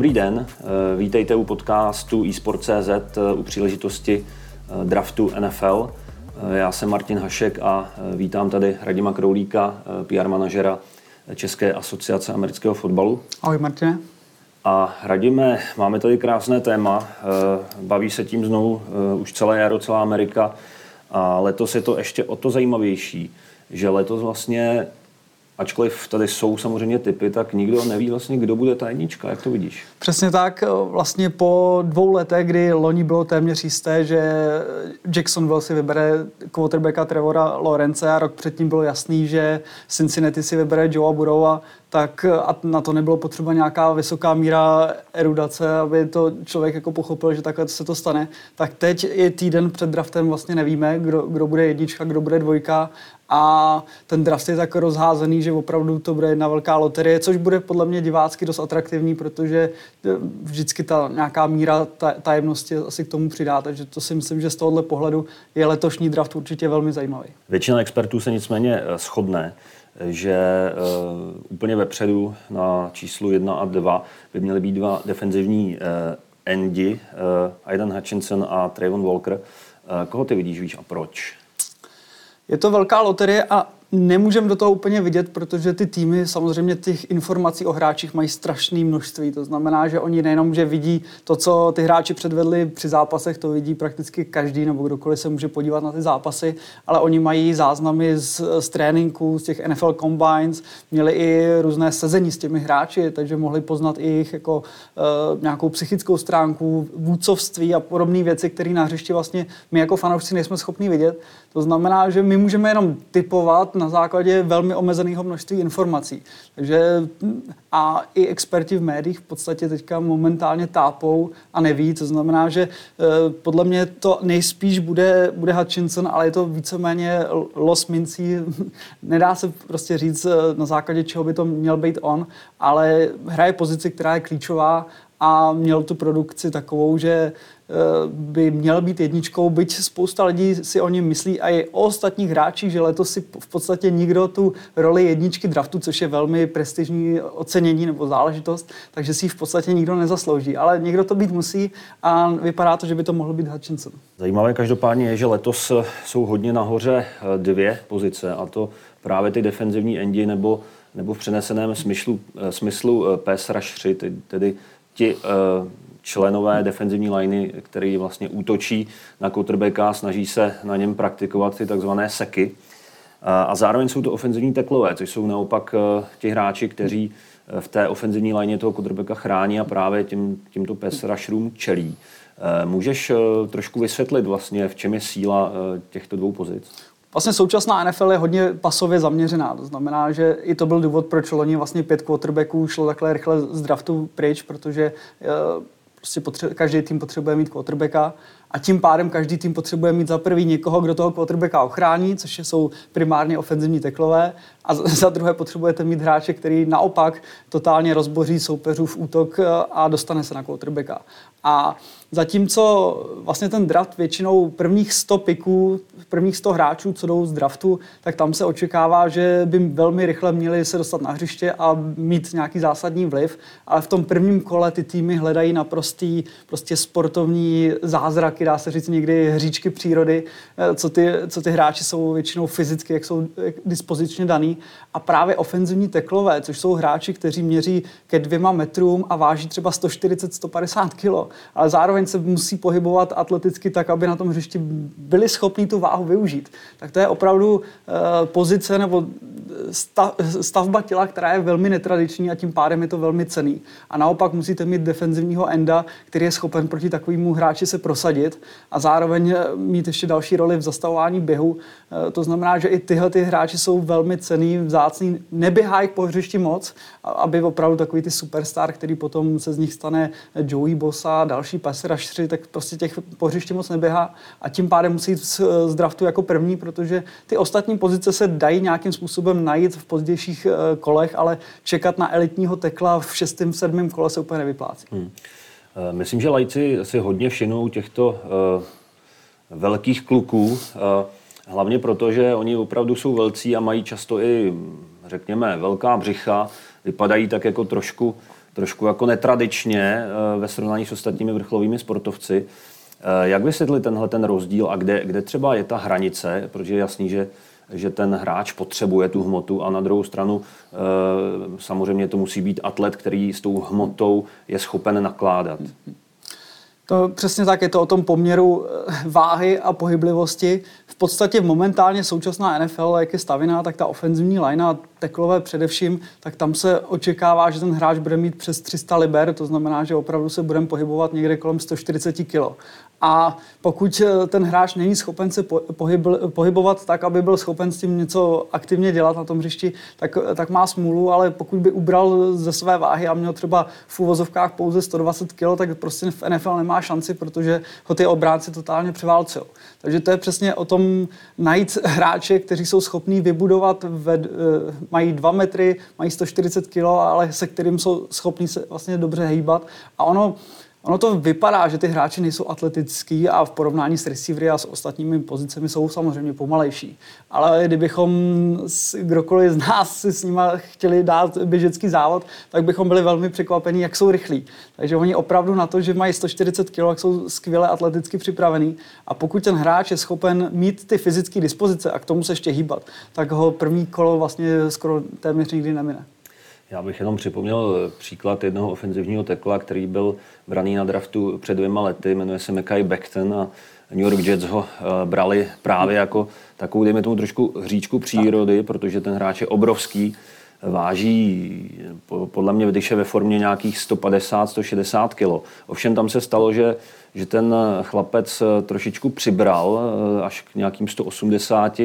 Dobrý den, eh, vítejte u podcastu eSport.cz eh, u příležitosti eh, draftu NFL. Já jsem Martin Hašek a vítám tady Radima Kroulíka, PR manažera České asociace amerického fotbalu. Ahoj Martine. A Radime, máme tady krásné téma, baví se tím znovu už celé jaro, celá Amerika a letos je to ještě o to zajímavější, že letos vlastně ačkoliv tady jsou samozřejmě typy, tak nikdo neví vlastně, kdo bude ta jednička. Jak to vidíš? Přesně tak. Vlastně po dvou letech, kdy loni bylo téměř jisté, že Jacksonville si vybere quarterbacka Trevora Lorence a rok předtím bylo jasný, že Cincinnati si vybere Joea Burrowa, tak a na to nebylo potřeba nějaká vysoká míra erudace, aby to člověk jako pochopil, že takhle se to stane. Tak teď je týden před draftem vlastně nevíme, kdo, kdo bude jednička, kdo bude dvojka a ten draft je tak rozházený, že opravdu to bude jedna velká loterie, což bude podle mě divácky dost atraktivní, protože eh, vždycky ta nějaká míra tajemnosti asi k tomu přidá, takže to si myslím, že z tohohle pohledu je letošní draft určitě velmi zajímavý. Většina expertů se nicméně eh, shodne, že uh, úplně vepředu na číslu 1 a 2 by měly být dva defenzivní uh, endi, uh, Aidan Hutchinson a Trayvon Walker. Koho ty vidíš víš a proč? Je to velká loterie a nemůžeme do toho úplně vidět, protože ty týmy samozřejmě těch informací o hráčích mají strašné množství. To znamená, že oni nejenom, že vidí to, co ty hráči předvedli při zápasech, to vidí prakticky každý nebo kdokoliv se může podívat na ty zápasy, ale oni mají záznamy z, z tréninku, z těch NFL Combines, měli i různé sezení s těmi hráči, takže mohli poznat i jejich jako, uh, nějakou psychickou stránku, vůdcovství a podobné věci, které na hřišti vlastně my jako fanoušci nejsme schopni vidět. To znamená, že my můžeme jenom typovat na základě velmi omezeného množství informací. Takže a i experti v médiích v podstatě teďka momentálně tápou a neví, to znamená, že eh, podle mě to nejspíš bude, bude Hutchinson, ale je to víceméně los mincí. Nedá se prostě říct, eh, na základě čeho by to měl být on, ale hraje pozici, která je klíčová a měl tu produkci takovou, že by měl být jedničkou, byť spousta lidí si o něm myslí a i o ostatních hráčích, že letos si v podstatě nikdo tu roli jedničky draftu, což je velmi prestižní ocenění nebo záležitost, takže si ji v podstatě nikdo nezaslouží. Ale někdo to být musí a vypadá to, že by to mohl být Hutchinson. Zajímavé každopádně je, že letos eh, jsou hodně nahoře eh, dvě pozice a to právě ty defenzivní endi nebo nebo v přeneseném smyslu, smyslu pass rush tedy ti členové defenzivní liney, který vlastně útočí na quarterbacka, snaží se na něm praktikovat ty takzvané seky. A zároveň jsou to ofenzivní teklové, což jsou naopak uh, ti hráči, kteří v té ofenzivní lině toho quarterbacka chrání a právě tím, tímto pass rusherům čelí. Můžeš trošku vysvětlit vlastně, v čem je síla těchto dvou pozic? Vlastně současná NFL je hodně pasově zaměřená. To znamená, že i to byl důvod, proč loni vlastně pět quarterbacků šlo takhle rychle z draftu pryč, protože prostě potře- každý tým potřebuje mít quarterbacka a tím pádem každý tým potřebuje mít za prvý někoho, kdo toho quarterbacka ochrání, což jsou primárně ofenzivní teklové. A za druhé potřebujete mít hráče, který naopak totálně rozboří soupeřův útok eh, a dostane se na quarterbacka. A zatímco vlastně ten draft většinou prvních 100 piků, prvních 100 hráčů, co jdou z draftu, tak tam se očekává, že by velmi rychle měli se dostat na hřiště a mít nějaký zásadní vliv, ale v tom prvním kole ty týmy hledají naprostý prostě sportovní zázraky, dá se říct někdy hříčky přírody, eh, co ty, co ty hráči jsou většinou fyzicky, jak jsou dispozičně daný a právě ofenzivní teklové, což jsou hráči, kteří měří ke dvěma metrům a váží třeba 140-150 kg, ale zároveň se musí pohybovat atleticky tak, aby na tom hřišti byli schopni tu váhu využít. Tak to je opravdu uh, pozice nebo stav, stavba těla, která je velmi netradiční a tím pádem je to velmi cený. A naopak musíte mít defenzivního enda, který je schopen proti takovému hráči se prosadit a zároveň mít ještě další roli v zastavování běhu. Uh, to znamená, že i tyhle ty hráči jsou velmi cený, vzácný, neběhají po hřišti moc, aby opravdu takový ty superstar, který potom se z nich stane Joey Bossa, další pass rushři, tak prostě těch po hřišti moc neběhá a tím pádem musí jít z, z draftu jako první, protože ty ostatní pozice se dají nějakým způsobem najít v pozdějších eh, kolech, ale čekat na elitního tekla v šestém, sedmém kole se úplně nevyplácí. Hmm. Eh, myslím, že lajci si hodně všinou těchto uh, velkých kluků. Uh, Hlavně proto, že oni opravdu jsou velcí a mají často i, řekněme, velká břicha, vypadají tak jako trošku, trošku jako netradičně ve srovnání s ostatními vrcholovými sportovci. Jak vysvětlit tenhle ten rozdíl a kde, kde třeba je ta hranice, protože je jasný, že že ten hráč potřebuje tu hmotu a na druhou stranu samozřejmě to musí být atlet, který s tou hmotou je schopen nakládat. To přesně tak, je to o tom poměru eh, váhy a pohyblivosti. V podstatě momentálně současná NFL, jak je stavěná, tak ta ofenzivní linea, teklové především, tak tam se očekává, že ten hráč bude mít přes 300 liber, to znamená, že opravdu se budeme pohybovat někde kolem 140 kg. A pokud eh, ten hráč není schopen se pohyb, pohybovat tak, aby byl schopen s tím něco aktivně dělat na tom hřišti, tak, eh, tak má smůlu, ale pokud by ubral ze své váhy a měl třeba v úvozovkách pouze 120 kg, tak prostě v NFL nemá šanci, protože ho ty obránci totálně převálcují. Takže to je přesně o tom najít hráče, kteří jsou schopní vybudovat, ve, eh, mají 2 metry, mají 140 kg, ale se kterým jsou schopní se vlastně dobře hýbat. A ono, Ono to vypadá, že ty hráči nejsou atletický a v porovnání s receivery a s ostatními pozicemi jsou samozřejmě pomalejší. Ale kdybychom kdokoliv z nás si s nimi chtěli dát běžecký závod, tak bychom byli velmi překvapení, jak jsou rychlí. Takže oni opravdu na to, že mají 140 kg, jsou skvěle atleticky připravení. A pokud ten hráč je schopen mít ty fyzické dispozice a k tomu se ještě hýbat, tak ho první kolo vlastně skoro téměř nikdy nemine. Já bych jenom připomněl příklad jednoho ofenzivního tekla, který byl braný na draftu před dvěma lety, jmenuje se Mekai Beckton a New York Jets ho eh, brali právě jako takovou, dejme tomu trošku hříčku přírody, protože ten hráč je obrovský, váží podle mě, když je ve formě nějakých 150-160 kg. Ovšem tam se stalo, že, že ten chlapec eh, trošičku přibral eh, až k nějakým 180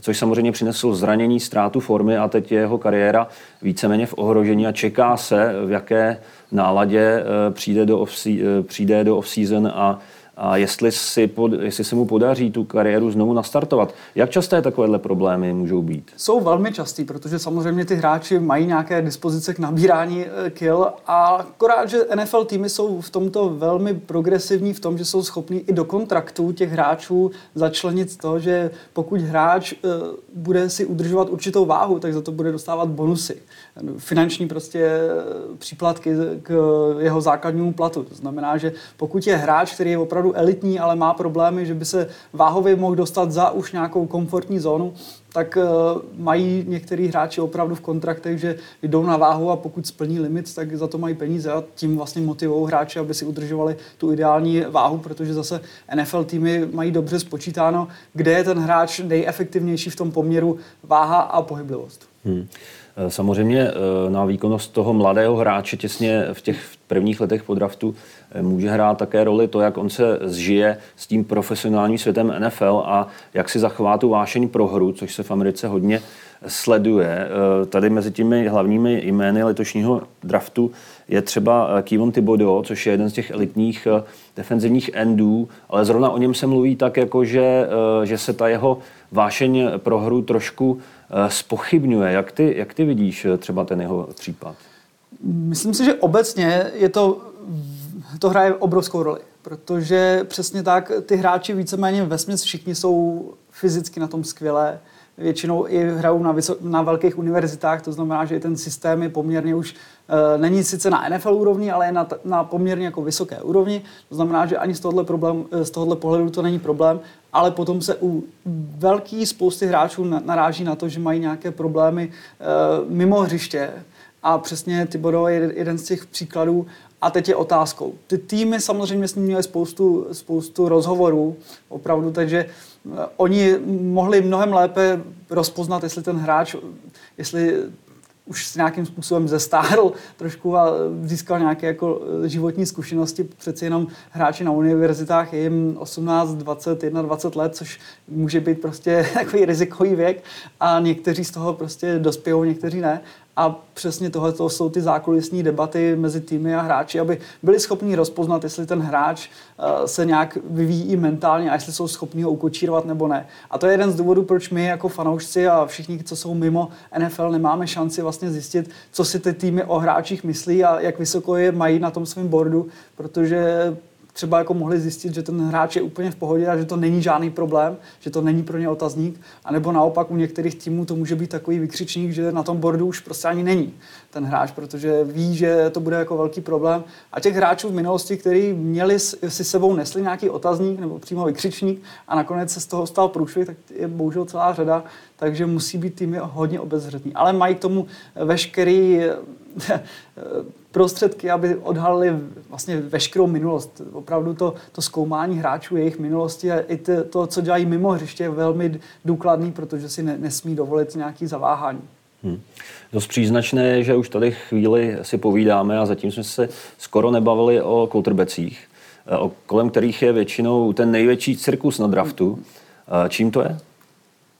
což samozřejmě přinesl zranění, ztrátu formy a teď je jeho kariéra víceméně v ohrožení a čeká se, v jaké náladě eh, přijde do off, eh, přijde do off-season a a jestli, si pod, jestli se mu podaří tu kariéru znovu nastartovat. Jak časté takovéhle problémy můžou být? Jsou velmi častý, protože samozřejmě ty hráči mají nějaké dispozice k nabírání eh, kill a akorát, že NFL týmy jsou v tomto velmi progresivní v tom, že jsou schopní i do kontraktů těch hráčů začlenit to, že pokud hráč eh, bude si udržovat určitou váhu, tak za to bude dostávat bonusy. Finanční prostě eh, příplatky k jeho základnímu platu. To znamená, že pokud je hráč, který je opravdu opravdu elitní, ale má problémy, že by se váhově mohl dostat za už nějakou komfortní zónu, tak uh, mají některý hráči opravdu v kontraktech, že jdou na váhu a pokud splní limit, tak za to mají peníze a tím vlastně motivují hráče, aby si udržovali tu ideální váhu, protože zase NFL týmy mají dobře spočítáno, kde je ten hráč nejefektivnější v tom poměru váha a pohyblivost. Hmm. Eh, samozřejmě eh, na výkonnost toho mladého hráče těsně v těch prvních letech po draftu eh, může hrát také roli to, jak on se zžije s tím profesionálním světem NFL a jak si zachová tu vášeň pro hru, což se v Americe hodně sleduje. Tady mezi těmi hlavními jmény letošního draftu je třeba Kivon Thibodeau, což je jeden z těch elitních defenzivních endů, ale zrovna o něm se mluví tak, jako že, že se ta jeho vášeň pro hru trošku spochybňuje. Jak ty, jak ty vidíš třeba ten jeho případ? Myslím si, že obecně je to, to hraje obrovskou roli, protože přesně tak ty hráči víceméně ve všichni jsou fyzicky na tom skvělé, většinou i hrajou na, vysok, na velkých univerzitách, to znamená, že ten systém je poměrně už, e, není sice na NFL úrovni, ale je na, na poměrně jako vysoké úrovni, to znamená, že ani z tohohle, problém, eh, z tohohle pohledu to není problém, ale potom se u velký spousty hráčů naráží na to, že mají nějaké problémy e, mimo hřiště, a přesně Tiboro je jeden z těch příkladů. A teď je otázkou. Ty týmy samozřejmě s ním měly spoustu, spoustu rozhovorů, opravdu, takže oni mohli mnohem lépe rozpoznat, jestli ten hráč, jestli už s nějakým způsobem zestárl trošku a získal nějaké jako eh, životní zkušenosti. Přeci jenom hráči na univerzitách je jim 18, 20, 21 let, což může být prostě takový rizikový věk a někteří z toho prostě dospějou, někteří ne. A přesně tohle jsou ty zákulisní debaty mezi týmy a hráči, aby byli schopni rozpoznat, jestli ten hráč eh, se nějak vyvíjí i mentálně a jestli jsou schopni ho ukočírovat nebo ne. A to je jeden z důvodů, proč my jako fanoušci a všichni, co jsou mimo NFL, nemáme šanci vlastně zjistit, co si ty týmy o hráčích myslí a jak vysoko je mají na tom svém boardu, protože třeba jako mohli zjistit, že ten hráč je úplně v pohodě a že to není žádný problém, že to není pro ně otazník, a nebo naopak u některých týmů to může být takový vykřičník, že na tom bordu už prostě ani není ten hráč, protože ví, že to bude jako velký problém. A těch hráčů v minulosti, kteří měli si sebou nesli nějaký otazník nebo přímo vykřičník a nakonec se z toho stal průšvih, tak je bohužel celá řada, takže musí být týmy hodně obezřetní. Ale mají k tomu veškerý prostředky, aby odhalili vlastně veškerou minulost. Opravdu to, to zkoumání hráčů, jejich minulosti a i to, co dělají mimo hřiště, je velmi důkladný, protože si ne, nesmí dovolit nějaký zaváhání. Hmm. Dost příznačné že už tady chvíli si povídáme a zatím jsme se skoro nebavili o quarterbackích, eh, kolem kterých je většinou ten největší cirkus na draftu. Hmm. Čím to je?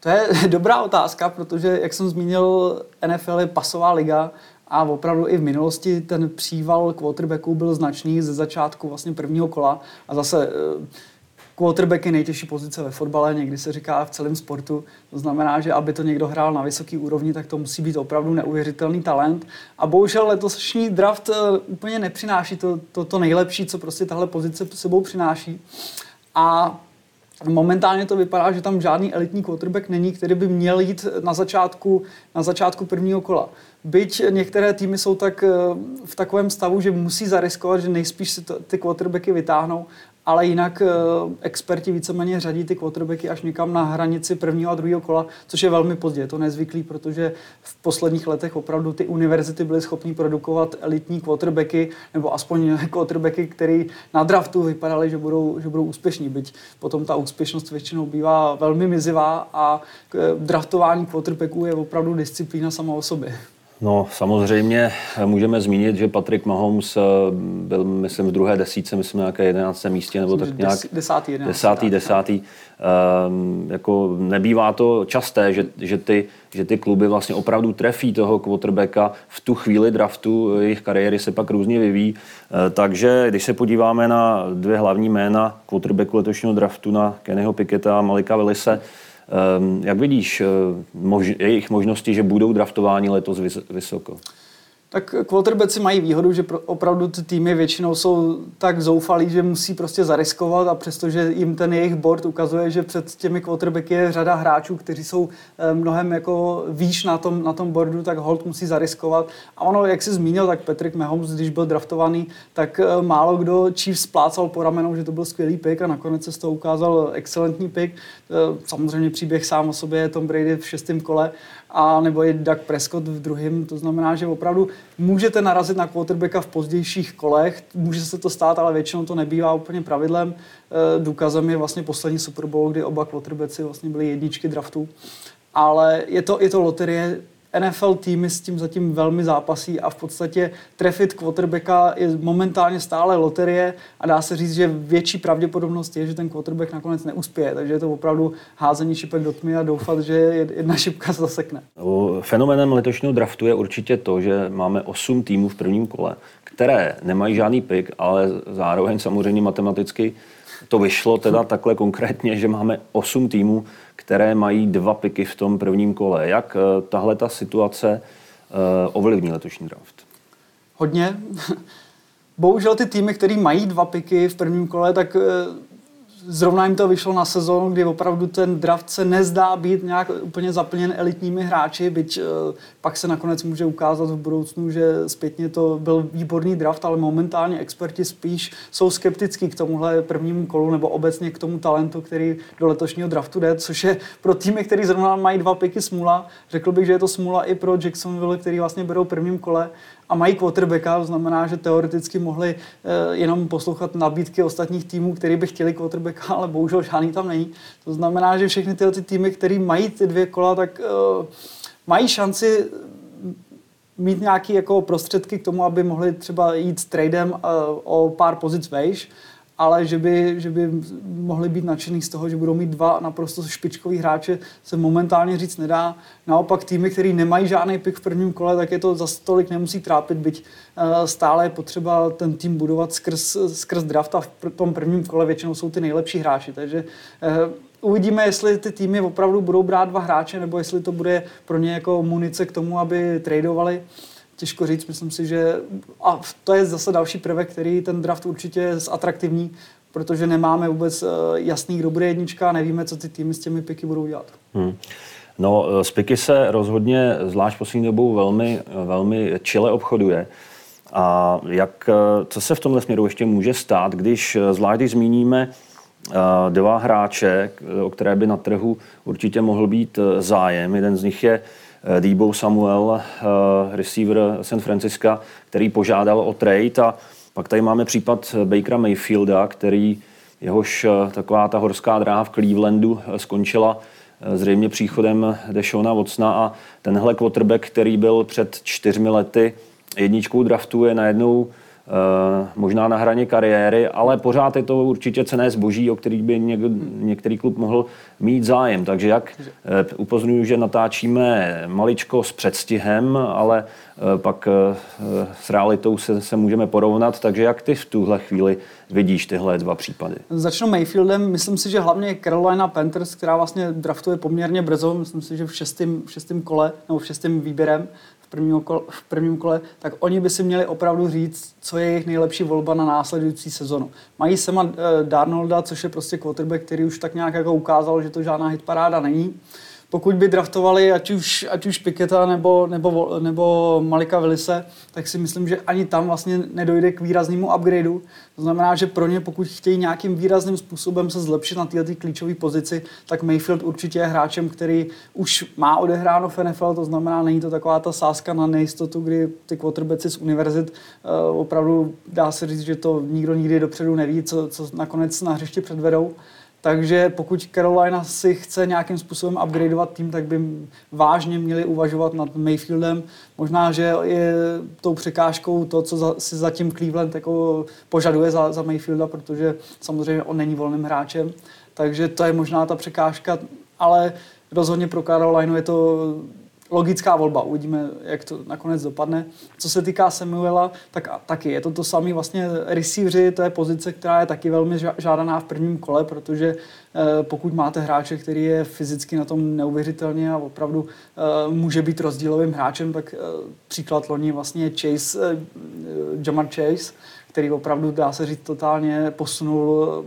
To je dobrá otázka, protože, jak jsem zmínil, NFL je pasová liga a opravdu i v minulosti ten příval quarterbacků byl značný ze začátku vlastně prvního kola a zase eh, quarterback je nejtěžší pozice ve fotbale, někdy se říká v celém sportu. To znamená, že aby to někdo hrál na vysoké úrovni, tak to musí být opravdu neuvěřitelný talent. A bohužel letošní draft eh, úplně nepřináší to, to, to nejlepší, co prostě tahle pozice sebou přináší. A Momentálně to vypadá, že tam žádný elitní quarterback není, který by měl jít na začátku, na začátku prvního kola. Byť některé týmy jsou tak eh, v takovém stavu, že musí zariskovat, že nejspíš si to, ty quarterbacky vytáhnou, ale jinak eh, experti víceméně řadí ty quarterbacky až někam na hranici prvního a druhého kola, což je velmi pozdě. Je to nezvyklý, protože v posledních letech opravdu ty univerzity byly schopny produkovat elitní quarterbacky, nebo aspoň quarterbacky, který na draftu vypadali, že budou, že budou úspěšní. Byť potom ta úspěšnost většinou bývá velmi mizivá a eh, draftování quarterbacků je opravdu disciplína sama o sobě. No, samozřejmě můžeme zmínit, že Patrick Mahomes eh, byl, myslím, v druhé desíce, myslím, na nějaké jedenácté místě, nebo myslím, tak nějak... Desátý, jedenáctý. Desátý, desátý. Um, jako nebývá to časté, že, že, ty, že ty kluby vlastně opravdu trefí toho quarterbacka v tu chvíli draftu, jejich kariéry se pak různě vyvíjí. Uh, takže když se podíváme na dvě hlavní jména quarterbacku letošního draftu, na Kennyho Piketa a Malika Willise, Ehm, jak vidíš eh, jejich možnosti, že budou draftováni letos vysoko? Tak quarterbacki mají výhodu, že opravdu ty týmy většinou jsou tak zoufalí, že musí prostě zariskovat a přestože jim ten jejich board ukazuje, že před těmi quarterbacky je řada hráčů, kteří jsou eh, mnohem jako výš na tom, na tom boardu, tak hold musí zariskovat. A ono, jak jsi zmínil, tak Patrick Mahomes, když byl draftovaný, tak eh, málo kdo Chiefs splácal po ramenou, že to byl skvělý pick a nakonec se z toho ukázal excelentní pick. Eh, samozřejmě příběh sám o sobě je Tom Brady v šestém kole, a nebo je Doug Prescott v druhém. To znamená, že opravdu můžete narazit na quarterbacka v pozdějších kolech, může se to stát, ale většinou to nebývá úplně pravidlem. E, důkazem je vlastně poslední Super Bowl, kdy oba quarterbacki vlastně byli jedničky draftu. Ale je to, je to loterie, NFL týmy s tím zatím velmi zápasí a v podstatě trefit quarterbacka je momentálně stále loterie a dá se říct, že větší pravděpodobnost je, že ten quarterback nakonec neuspěje. Takže je to opravdu házení šipek do tmy a doufat, že jedna šipka se zasekne. Fenomenem letošního draftu je určitě to, že máme 8 týmů v prvním kole, které nemají žádný pik, ale zároveň samozřejmě matematicky to vyšlo teda takhle konkrétně, že máme 8 týmů, které mají dva piky v tom prvním kole. Jak eh, tahle ta situace eh, ovlivní letošní draft? Hodně. Bohužel ty týmy, které mají dva piky v prvním kole, tak eh, zrovna jim to vyšlo na sezónu, kdy opravdu ten draft se nezdá být nějak úplně zaplněn elitními hráči, byť uh, pak se nakonec může ukázat v budoucnu, že zpětně to byl výborný draft, ale momentálně experti spíš jsou skeptický k tomuhle prvnímu kolu nebo obecně k tomu talentu, který do letošního draftu jde, což je pro týmy, který zrovna mají dva piky smula. Řekl bych, že je to smula i pro Jacksonville, který vlastně berou prvním kole a mají quarterbacka, to znamená, že teoreticky mohli uh, jenom poslouchat nabídky ostatních týmů, který by chtěli quarterbacka, ale bohužel žádný tam není. To znamená, že všechny tyhle ty týmy, které mají ty dvě kola, tak uh, mají šanci mít nějaké jako prostředky k tomu, aby mohli třeba jít s tradem uh, o pár pozic vejš ale že by, že by mohli být nadšený z toho, že budou mít dva naprosto špičkový hráče, se momentálně říct nedá. Naopak týmy, který nemají žádný pick v prvním kole, tak je to za tolik nemusí trápit, byť eh, stále je potřeba ten tým budovat skrz, skrz draft a v tom prvním kole většinou jsou ty nejlepší hráči. Takže eh, uvidíme, jestli ty týmy opravdu budou brát dva hráče, nebo jestli to bude pro ně jako munice k tomu, aby tradovali těžko říct, myslím si, že a to je zase další prvek, který ten draft určitě je atraktivní, protože nemáme vůbec eh, jasný, kdo bude jednička, nevíme, co ty týmy s těmi piky budou dělat. Hmm. No, z piky se rozhodně, zvlášť poslední dobou, velmi, velmi čile obchoduje. A jak, co se v tomhle směru ještě může stát, když zvlášť když zmíníme dva hráče, o které by na trhu určitě mohl být zájem. Jeden z nich je Debo Samuel, receiver San Francisca, který požádal o trade. A pak tady máme případ Bakera Mayfielda, který jehož taková ta horská dráha v Clevelandu skončila zřejmě příchodem Deshona Watsona. A tenhle quarterback, který byl před čtyřmi lety jedničkou draftu, je najednou Eh, možná na hraně kariéry, ale pořád je to určitě cené zboží, o který by někdo, některý klub mohl mít zájem. Takže jak eh, upozorňuji, že natáčíme maličko s předstihem, ale eh, pak s realitou se, se můžeme porovnat. Takže jak ty v tuhle chvíli vidíš tyhle dva případy? Začnu Mayfieldem. Myslím si, že hlavně Carolina Panthers, která vlastně draftuje poměrně brzo, myslím si, že v šestém, v šestém kole nebo v šestém výběrem, v prvním, kole, v prvním kole, tak oni by si měli opravdu říct, co je jejich nejlepší volba na následující sezonu. Mají Sema uh, Darnolda, což je prostě quarterback, který už tak nějak jako ukázal, že to žádná hitparáda není pokud by draftovali ať už, ať už Piketa nebo, nebo, nebo Malika Willise, tak si myslím, že ani tam vlastně nedojde k výraznému upgradeu. To znamená, že pro ně, pokud chtějí nějakým výrazným způsobem se zlepšit na této klíčové pozici, tak Mayfield určitě je hráčem, který už má odehráno v NFL, to znamená, není to taková ta sázka na nejistotu, kdy ty quarterbacki z univerzit uh, opravdu dá se říct, že to nikdo nikdy dopředu neví, co, co nakonec na hřišti předvedou. Takže pokud Carolina si chce nějakým způsobem upgradeovat tým, tak by vážně měli uvažovat nad Mayfieldem. Možná, že je tou překážkou to, co za, si zatím Cleveland jako požaduje za, za Mayfielda, protože samozřejmě on není volným hráčem. Takže to je možná ta překážka, ale rozhodně pro Carolina je to logická volba. Uvidíme, jak to nakonec dopadne. Co se týká Samuela, tak taky je to to samé vlastně receiveři, to je pozice, která je taky velmi žádaná v prvním kole, protože eh, pokud máte hráče, který je fyzicky na tom neuvěřitelně a opravdu eh, může být rozdílovým hráčem, tak eh, příklad loni vlastně Chase, Jamar Chase, který opravdu, dá se říct, totálně posunul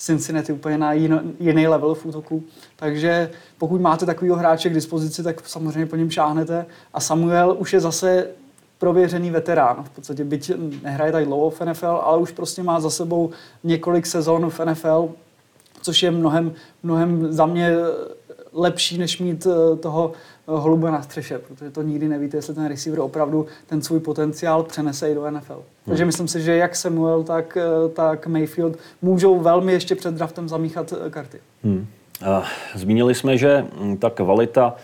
Cincinnati úplně na jiný level v útoku. Takže pokud máte takového hráče k dispozici, tak samozřejmě po něm šáhnete. A Samuel už je zase prověřený veterán. V podstatě byť nehraje tak dlouho v NFL, ale už prostě má za sebou několik sezon v NFL, což je mnohem, mnohem za mě lepší, než mít eh, toho eh, holuba na střeše, protože to nikdy nevíte, jestli ten receiver opravdu ten svůj potenciál přenese i do NFL. Hmm. Takže myslím si, že jak Samuel, tak, eh, tak Mayfield můžou velmi ještě před draftem zamíchat karty. Hmm. Zmínili jsme, že hm, ta kvalita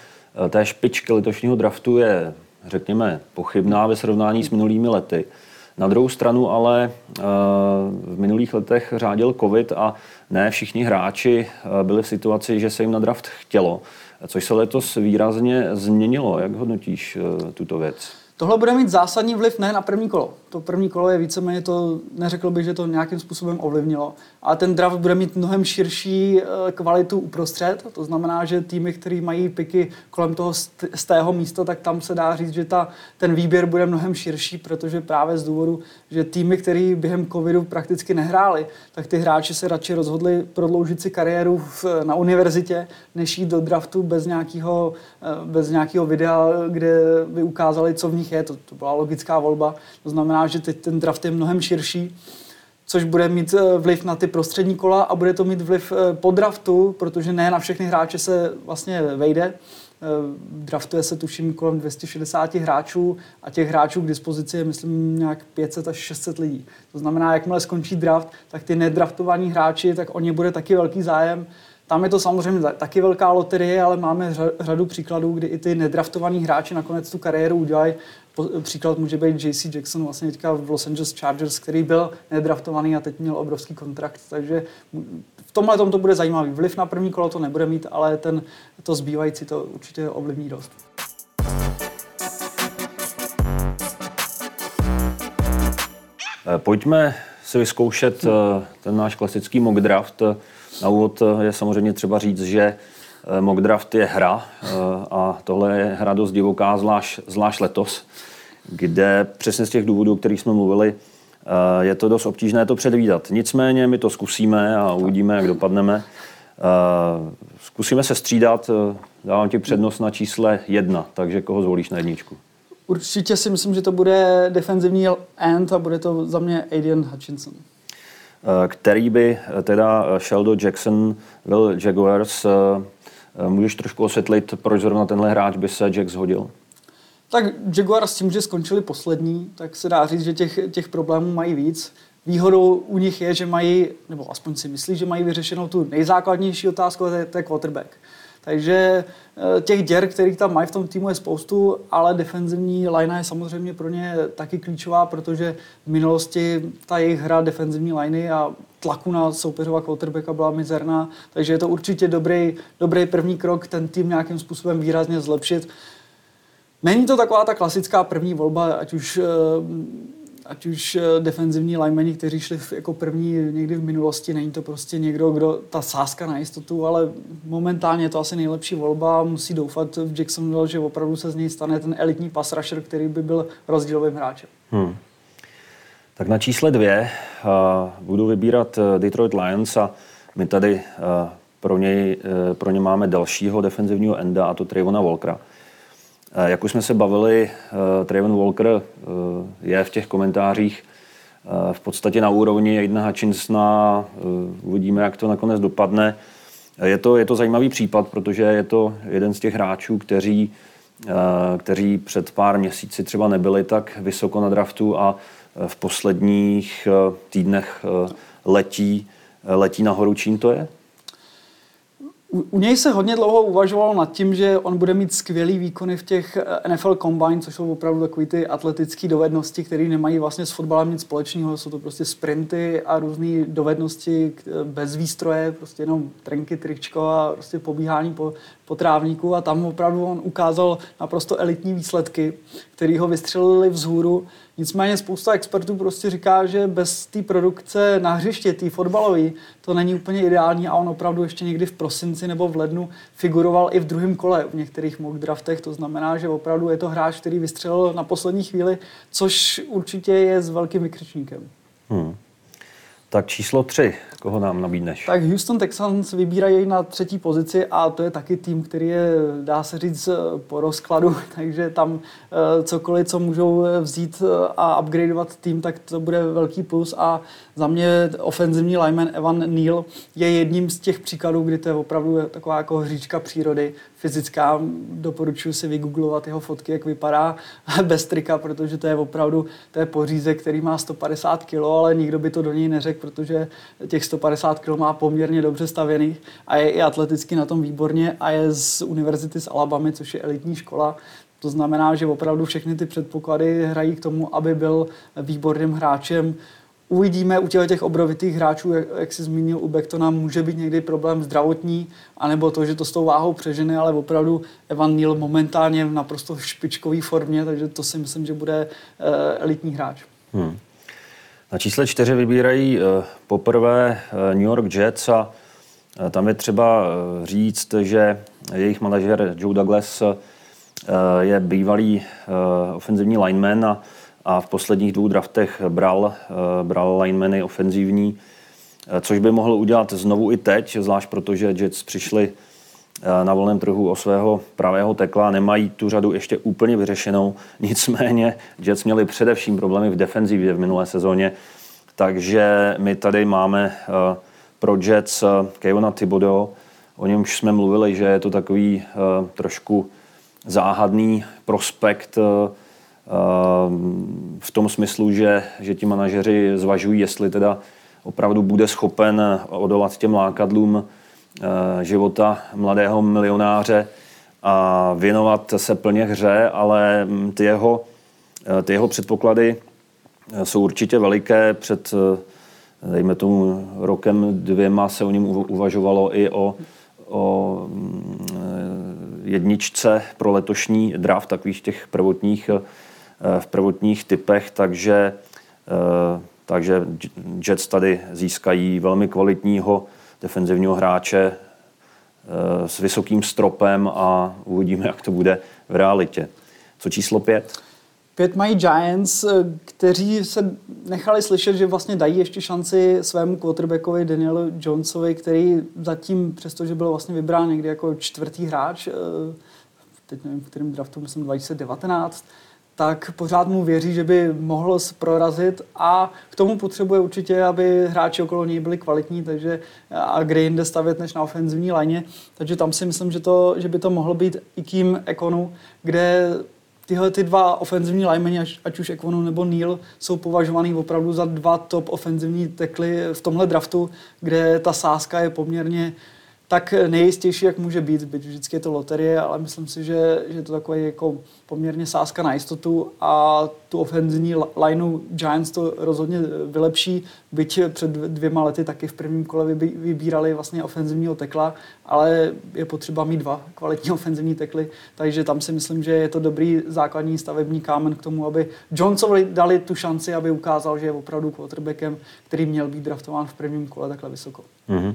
té špičky letošního draftu je, řekněme, pochybná ve srovnání s minulými lety. Na druhou stranu ale v minulých letech řádil covid a ne všichni hráči byli v situaci, že se jim na draft chtělo, což se letos výrazně změnilo. Jak hodnotíš tuto věc? Tohle bude mít zásadní vliv ne na první kolo. To první kolo je víceméně to, neřekl bych, že to nějakým způsobem ovlivnilo. A ten draft bude mít mnohem širší eh, kvalitu uprostřed. To znamená, že týmy, které mají piky kolem toho z tého místa, tak tam se dá říct, že ta, ten výběr bude mnohem širší, protože právě z důvodu, že týmy, které během covidu prakticky nehráli, tak ty hráči se radši rozhodli prodloužit si kariéru v, na univerzitě, než jít do draftu bez nějakého, eh, bez nějakého videa, kde by ukázali, co v nich je. To, to byla logická volba. To znamená, že teď ten draft je mnohem širší, což bude mít eh, vliv na ty prostřední kola a bude to mít vliv eh, po draftu, protože ne na všechny hráče se vlastně vejde. Eh, draftuje se tuším kolem 260 hráčů a těch hráčů k dispozici je myslím nějak 500 až 600 lidí. To znamená, jakmile skončí draft, tak ty nedraftovaní hráči, tak o ně bude taky velký zájem. Tam je to samozřejmě taky velká loterie, ale máme řadu příkladů, kdy i ty nedraftovaní hráči nakonec tu kariéru udělají Příklad může být JC Jackson vlastně teďka v Los Angeles Chargers, který byl nedraftovaný a teď měl obrovský kontrakt, takže v tomhle tom to bude zajímavý. Vliv na první kolo to nebude mít, ale ten, to zbývající to určitě ovlivní dost. Eh, pojďme si vyzkoušet eh, ten náš klasický mock draft. Na úvod eh, je samozřejmě třeba říct, že mock draft je hra a tohle je hra dost divoká, zvlášť, zvlášť letos kde přesně z těch důvodů, o kterých jsme mluvili, je to dost obtížné to předvídat. Nicméně my to zkusíme a uvidíme, jak dopadneme. Zkusíme se střídat. Dávám ti přednost na čísle jedna, takže koho zvolíš na jedničku? Určitě si myslím, že to bude defenzivní end a bude to za mě Adrian Hutchinson. Který by teda Sheldon Jackson byl Jaguars. Můžeš trošku osvětlit, proč zrovna tenhle hráč by se Jack zhodil? Tak Jaguars s tím, že skončili poslední, tak se dá říct, že těch, těch problémů mají víc. Výhodou u nich je, že mají, nebo aspoň si myslí, že mají vyřešenou tu nejzákladnější otázku, a to je, quarterback. Takže eh, těch děr, kterých tam mají v tom týmu je spoustu, ale defenzivní line je samozřejmě pro ně taky klíčová, protože v minulosti ta jejich hra defenzivní liney a tlaku na soupeřova quarterbacka byla mizerná, takže je to určitě dobrý, dobrý první krok ten tým nějakým způsobem výrazně zlepšit. Není to taková ta klasická první volba, ať už eh, ať už eh, defenzivní linemeni, kteří šli jako první někdy v minulosti, není to prostě někdo, kdo ta sázka na jistotu, ale momentálně je to asi nejlepší volba. Musí doufat v Jacksonville, že opravdu se z něj stane ten elitní pass rusher, který by byl rozdílovým hráčem. Hmm. Tak na čísle dvě uh, budu vybírat uh, Detroit Lions a my tady uh, pro, něj, uh, pro ně máme dalšího defenzivního enda a to Trayvona Walkera. Eh, jak už jsme se bavili, eh, Trayvon Walker eh, je v těch komentářích v podstatě na úrovni Aidena Hutchinsona. Uvidíme, jak to nakonec dopadne. Je to, je to zajímavý případ, protože je to jeden z těch hráčů, kteří, kteří před pár měsíci třeba nebyli tak vysoko na draftu a v posledních týdnech letí, letí nahoru. Čím to je? U, u něj se hodně dlouho uvažovalo nad tím, že on bude mít skvělý výkony v těch eh, NFL Combine, což jsou opravdu takové ty atletické dovednosti, které nemají vlastně s fotbalem nic společného. Jsou to prostě sprinty a různé dovednosti eh, bez výstroje, prostě jenom trenky, tričko a prostě pobíhání po, po trávníku. A tam opravdu on ukázal naprosto elitní výsledky, které ho vystřelili vzhůru Nicméně spousta expertů prostě říká, že bez té produkce na hřiště, té fotbalové, to není úplně ideální a on opravdu ještě někdy v prosinci nebo v lednu figuroval i v druhém kole v některých mock draftech. To znamená, že opravdu je to hráč, který vystřelil na poslední chvíli, což určitě je s velkým vykřičníkem. Hmm. Tak číslo tři, koho nám nabídneš? Tak Houston Texans vybírají na třetí pozici a to je taky tým, který je, dá se říct, po rozkladu, takže tam eh, cokoliv, co můžou vzít eh, a upgradeovat tým, tak to bude velký plus a za mě ofenzivní lineman Evan Neal je jedním z těch příkladů, kdy to je opravdu taková jako hříčka přírody, fyzická. Doporučuji si vygooglovat jeho fotky, jak vypadá bez trika, protože to je opravdu to je pořízek, který má 150 kg, ale nikdo by to do něj neřekl, protože těch 150 kg má poměrně dobře stavěných a je i atleticky na tom výborně a je z univerzity z Alabamy, což je elitní škola. To znamená, že opravdu všechny ty předpoklady hrají k tomu, aby byl výborným hráčem. Uvidíme u těch obrovitých hráčů, jak, jak jsi zmínil u Bektona, může být někdy problém zdravotní, anebo to, že to s tou váhou přežene, ale opravdu Evan Neal momentálně v naprosto špičkové formě, takže to si myslím, že bude uh, elitní hráč. Hmm. Na čísle čtyři vybírají uh, poprvé uh, New York Jets a uh, tam je třeba uh, říct, že jejich manažer Joe Douglas uh, je bývalý uh, ofenzivní lineman a a v posledních dvou draftech bral, eh, bral linemany ofenzivní, eh, což by mohl udělat znovu i teď, zvlášť protože Jets přišli eh, na volném trhu o svého pravého tekla, nemají tu řadu ještě úplně vyřešenou. Nicméně Jets měli především problémy v defenzivě v minulé sezóně, takže my tady máme pro Jets Kevona Thibodeau, o němž jsme mluvili, že je to takový trošku záhadný prospekt v tom smyslu, že, že ti manažeři zvažují, jestli teda opravdu bude schopen odolat těm lákadlům eh, života mladého milionáře a věnovat se plně hře, ale mm, ty jeho, eh, ty jeho předpoklady eh, jsou určitě veliké. Před, dejme tomu, rokem dvěma se o něm uvažovalo i o, o mm, jedničce pro letošní draft takových těch prvotních v prvotních typech, takže, eh, takže Jets tady získají velmi kvalitního defenzivního hráče eh, s vysokým stropem a uvidíme, jak to bude v realitě. Co číslo pět? Pět mají Giants, kteří se nechali slyšet, že vlastně dají ještě šanci svému quarterbackovi Danielu Jonesovi, který zatím, přestože byl vlastně vybrán někdy jako čtvrtý hráč, teď nevím, v kterém draftu, myslím 2019, tak pořád mu věří, že by mohl prorazit a k tomu potřebuje určitě, aby hráči okolo něj byli kvalitní, takže a kde jinde stavět než na ofenzivní léně. Takže tam si myslím, že, to, že by to mohlo být i kým Ekonu, kde tyhle ty dva ofenzivní linemeni, ať, už Ekonu nebo Neil, jsou považovaný opravdu za dva top ofenzivní tekly v tomhle draftu, kde ta sázka je poměrně tak nejistější, jak může být, byť vždycky je to loterie, ale myslím si, že, že je to takový jako poměrně sázka na jistotu a tu ofenzivní lineu Giants to rozhodně vylepší, byť před dvěma lety taky v prvním kole vybírali vlastně ofenzivního tekla, ale je potřeba mít dva kvalitní ofenzivní tekly, takže tam si myslím, že je to dobrý základní stavební kámen k tomu, aby Johnsovi dali tu šanci, aby ukázal, že je opravdu quarterbackem, který měl být draftován v prvním kole takhle vysoko. Mm-hmm.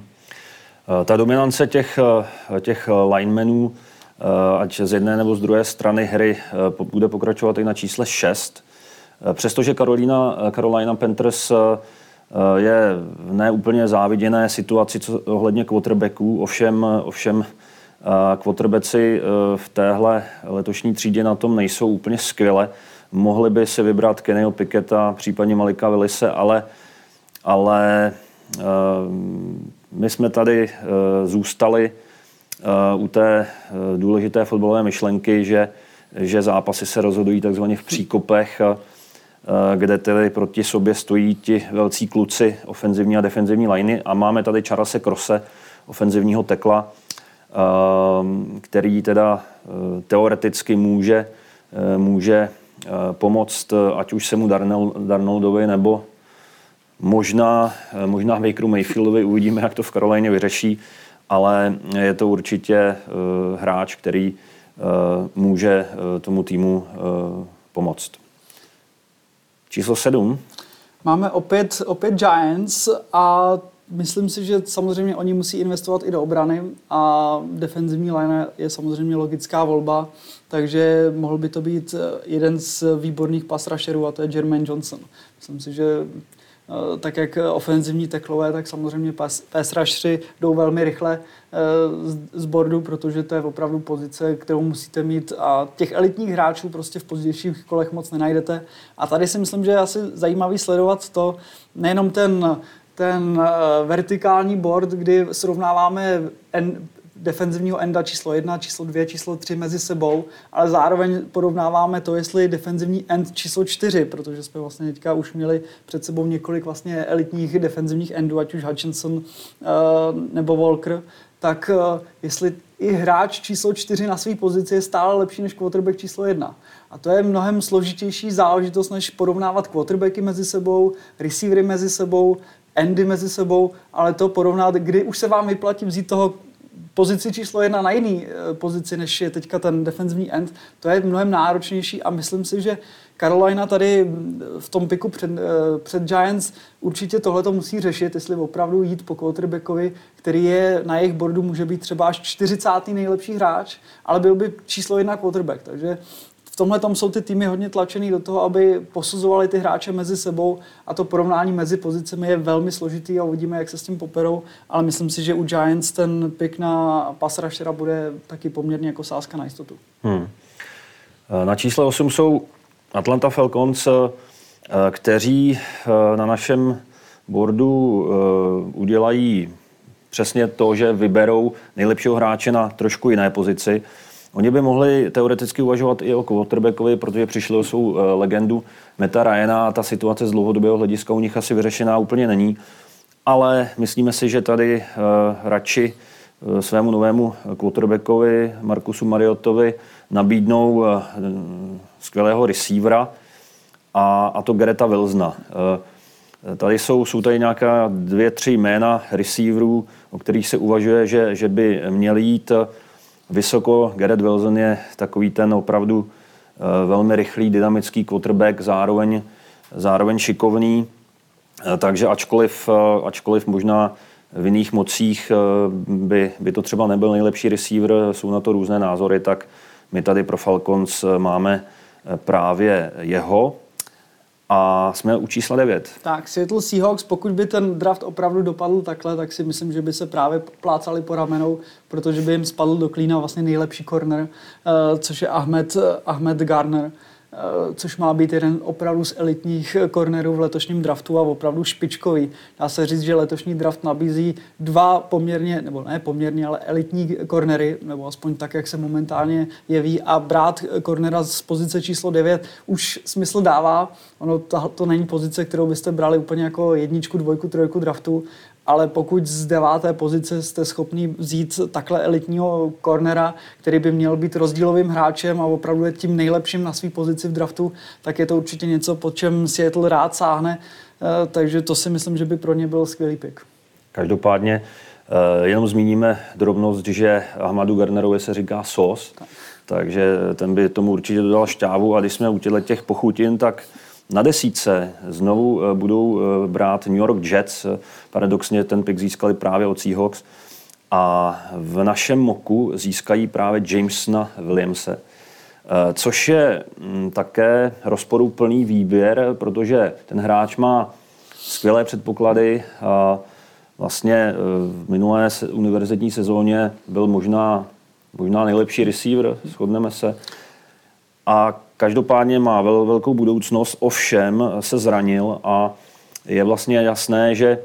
Eh, ta dominance těch, eh, těch linemenů, eh, ať z jedné nebo z druhé strany hry, bude pokračovat i na čísle 6. Přestože Carolina, Carolina Panthers je v neúplně záviděné situaci co, ohledně quarterbacků, ovšem, ovšem quarterbacki v téhle letošní třídě na tom nejsou úplně skvěle. Mohli by se vybrat Kennyho Piketa, případně Malika Willise, ale, ale my jsme tady eh, zůstali eh, u té eh, důležité fotbalové myšlenky, že, že zápasy se rozhodují takzvaně v příkopech, kde tedy proti sobě stojí ti velcí kluci ofenzivní a defenzivní liney a máme tady Charlesa Krose, ofenzivního tekla, který teda teoreticky může, může pomoct ať už se mu Darnoldovi nebo Možná, eh, možná Bakeru Mayfieldovi uvidíme, jak to v Karolajně vyřeší, ale je to určitě uh, hráč, který uh, může tomu týmu pomoct. Číslo sedm. Máme opět, opět Giants a myslím si, že samozřejmě oni musí investovat i do obrany a defenzivní line je samozřejmě logická volba, takže mohl by to být jeden z výborných pass rusherů a to je Jermaine Johnson. Myslím si, že Eh, tak jak ofenzivní teklové, tak samozřejmě pass rushři jdou velmi rychle eh, z bordu, protože to je opravdu pozice, kterou musíte mít a těch elitních hráčů prostě v pozdějších kolech moc nenajdete. A tady si myslím, že je asi zajímavý sledovat to, nejenom ten ten eh, vertikální board, kdy srovnáváme defenzivního enda číslo 1, číslo 2, číslo 3 mezi sebou, ale zároveň porovnáváme to, jestli defenzivní end číslo 4, protože jsme vlastně teďka už měli před sebou několik vlastně elitních defenzivních endů, ať už Hutchinson uh, nebo Walker, tak uh, jestli i hráč číslo 4 na své pozici je stále lepší než quarterback číslo 1. A to je mnohem složitější záležitost, než porovnávat quarterbacky mezi sebou, receivery mezi sebou, endy mezi sebou, ale to porovnat, kdy už se vám vyplatí vzít toho pozici číslo jedna na jiný eh, pozici, než je teďka ten defenzivní end, to je mnohem náročnější a myslím si, že Carolina tady mm, v tom piku před, eh, před Giants určitě tohle to musí řešit, jestli opravdu jít po quarterbackovi, který je na jejich bordu může být třeba až 40. nejlepší hráč, ale byl by číslo jedna quarterback. Takže tomhle tom jsou ty týmy hodně tlačený do toho, aby posuzovali ty hráče mezi sebou a to porovnání mezi pozicemi je velmi složitý a uvidíme, jak se s tím poperou, ale myslím si, že u Giants ten pick na pass rushera bude taky poměrně jako sázka na jistotu. Hmm. Na čísle 8 jsou Atlanta Falcons, eh, kteří eh, na našem boardu eh, udělají přesně to, že vyberou nejlepšího hráče na trošku jiné pozici. Oni by mohli teoreticky uvažovat i o quarterbackovi, protože přišli o svou eh, legendu Meta Ryana a ta situace z dlouhodobého hlediska u nich asi vyřešená úplně není. Ale myslíme si, že tady uh, radši uh, svému novému quarterbackovi Markusu Mariotovi nabídnou skvělého receivera a, a to Gereta Wilsona. Tady jsou, jsou tady nějaká dvě, tři jména receiverů, o kterých se uvažuje, že, že by měli jít vysoko. Garrett Wilson je takový ten opravdu eh, velmi rychlý, dynamický quarterback, zároveň, zároveň šikovný. Eh, takže ačkoliv, eh, ačkoliv možná v jiných mocích by, by to třeba nebyl nejlepší receiver, jsou na to různé názory, tak my tady pro Falcons máme, právě jeho a jsme u čísla 9. Tak, Seattle Seahawks, pokud by ten draft opravdu dopadl takhle, tak si myslím, že by se právě plácali po ramenou, protože by jim spadl do klína vlastně nejlepší corner, uh, což je Ahmed, Ahmed Garner. Eh, což má být jeden opravdu z elitních kornerů v letošním draftu a opravdu špičkový. Dá se říct, že letošní draft nabízí dva poměrně, nebo ne poměrně, ale elitní kornery, nebo aspoň tak, jak se momentálně jeví a brát kornera z pozice číslo 9 už smysl dává. Ono to, to není pozice, kterou byste brali úplně jako jedničku, dvojku, trojku draftu, ale pokud z deváté pozice jste schopný vzít takhle elitního kornera, který by měl být rozdílovým hráčem a opravdu je tím nejlepším na své pozici v draftu, tak je to určitě něco, po čem Seattle rád sáhne, eh, takže to si myslím, že by pro ně byl skvělý pick. Každopádně eh, jenom zmíníme drobnost, že Ahmadu Garnerovi se říká sos, tak. takže ten by tomu určitě dodal šťávu a když jsme u těch pochutin, tak na desíce znovu eh, budou eh, brát New York Jets. Paradoxně ten pick získali právě od Seahawks. A v našem moku získají právě Jamesona Williamse. Eh, což je mm, také rozporuplný výběr, protože ten hráč má skvělé předpoklady. A vlastně v minulé univerzitní sezóně byl možná, možná nejlepší receiver, shodneme se. A Každopádně má vel, velkou budoucnost, ovšem se zranil a je vlastně jasné, že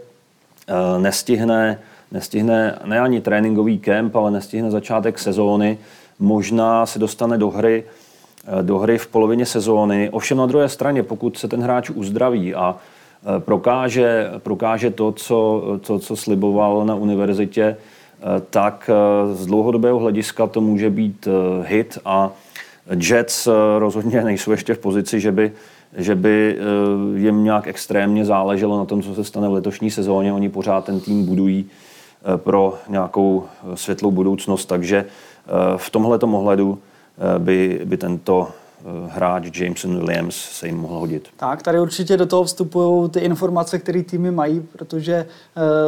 eh, nestihne, nestihne ne ani tréninkový kemp, ale nestihne začátek sezóny. Možná se dostane do hry, eh, do hry v polovině sezóny. Ovšem na druhé straně, pokud se ten hráč uzdraví a eh, prokáže, prokáže to, co, to, co sliboval na univerzitě, tak z dlouhodobého hlediska to může být hit a Jets eh, rozhodně nejsou ještě v pozici, že by, že by eh, jim nějak extrémně záleželo na tom, co se stane v letošní sezóně. Oni pořád ten tým budují eh, pro nějakou světlou budoucnost, takže v tomhle ohledu by, by tento hráč Jameson Williams se jim mohl hodit. Tak, tady určitě do toho vstupují ty informace, které týmy mají, protože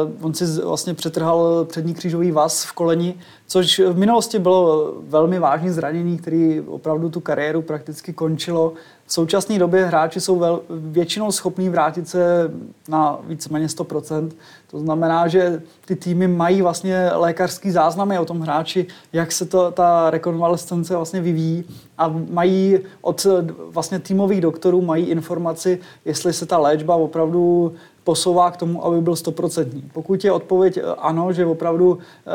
uh, on si vlastně přetrhal přední křížový vaz v koleni, což v minulosti bylo velmi vážné zranění, který opravdu tu kariéru prakticky končilo. V současné době hráči jsou vel, většinou schopní vrátit se na víceméně 100%. To znamená, že ty týmy mají vlastně lékařský záznamy o tom hráči, jak se to, ta rekonvalescence vlastně vyvíjí a mají od vlastně týmových doktorů mají informaci, jestli se ta léčba opravdu posouvá k tomu, aby byl stoprocentní. Pokud je odpověď eh, ano, že opravdu eh,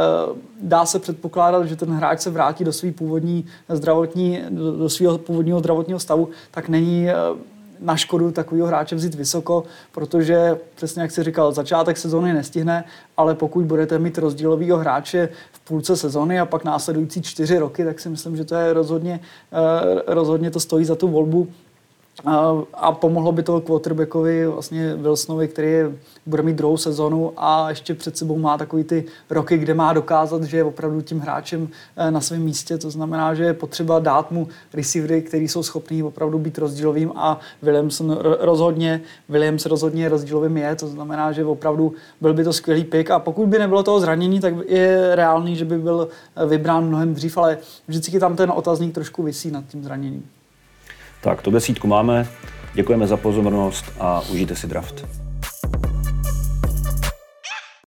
dá se předpokládat, že ten hráč se vrátí do své původní zdravotní, do svého původního zdravotního stavu, tak není eh, na škodu takového hráče vzít vysoko, protože přesně jak jsi říkal, začátek sezóny nestihne, ale pokud budete mít rozdílového hráče v půlce sezóny a pak následující čtyři roky, tak si myslím, že to je rozhodně, rozhodně to stojí za tu volbu a pomohlo by to quarterbackovi, vlastně Wilsonovi, který bude mít druhou sezonu a ještě před sebou má takový ty roky, kde má dokázat, že je opravdu tím hráčem eh, na svém místě. To znamená, že je potřeba dát mu receivery, který jsou schopní opravdu být rozdílovým a Williamson rozhodně, Williams rozhodně rozdílovým je. To znamená, že opravdu byl by to skvělý pick a pokud by nebylo toho zranění, tak je reálný, že by byl eh, vybrán mnohem dřív, ale vždycky tam ten otazník trošku visí nad tím zraněním. Tak, to desítku máme. Děkujeme za pozornost a užijte si draft.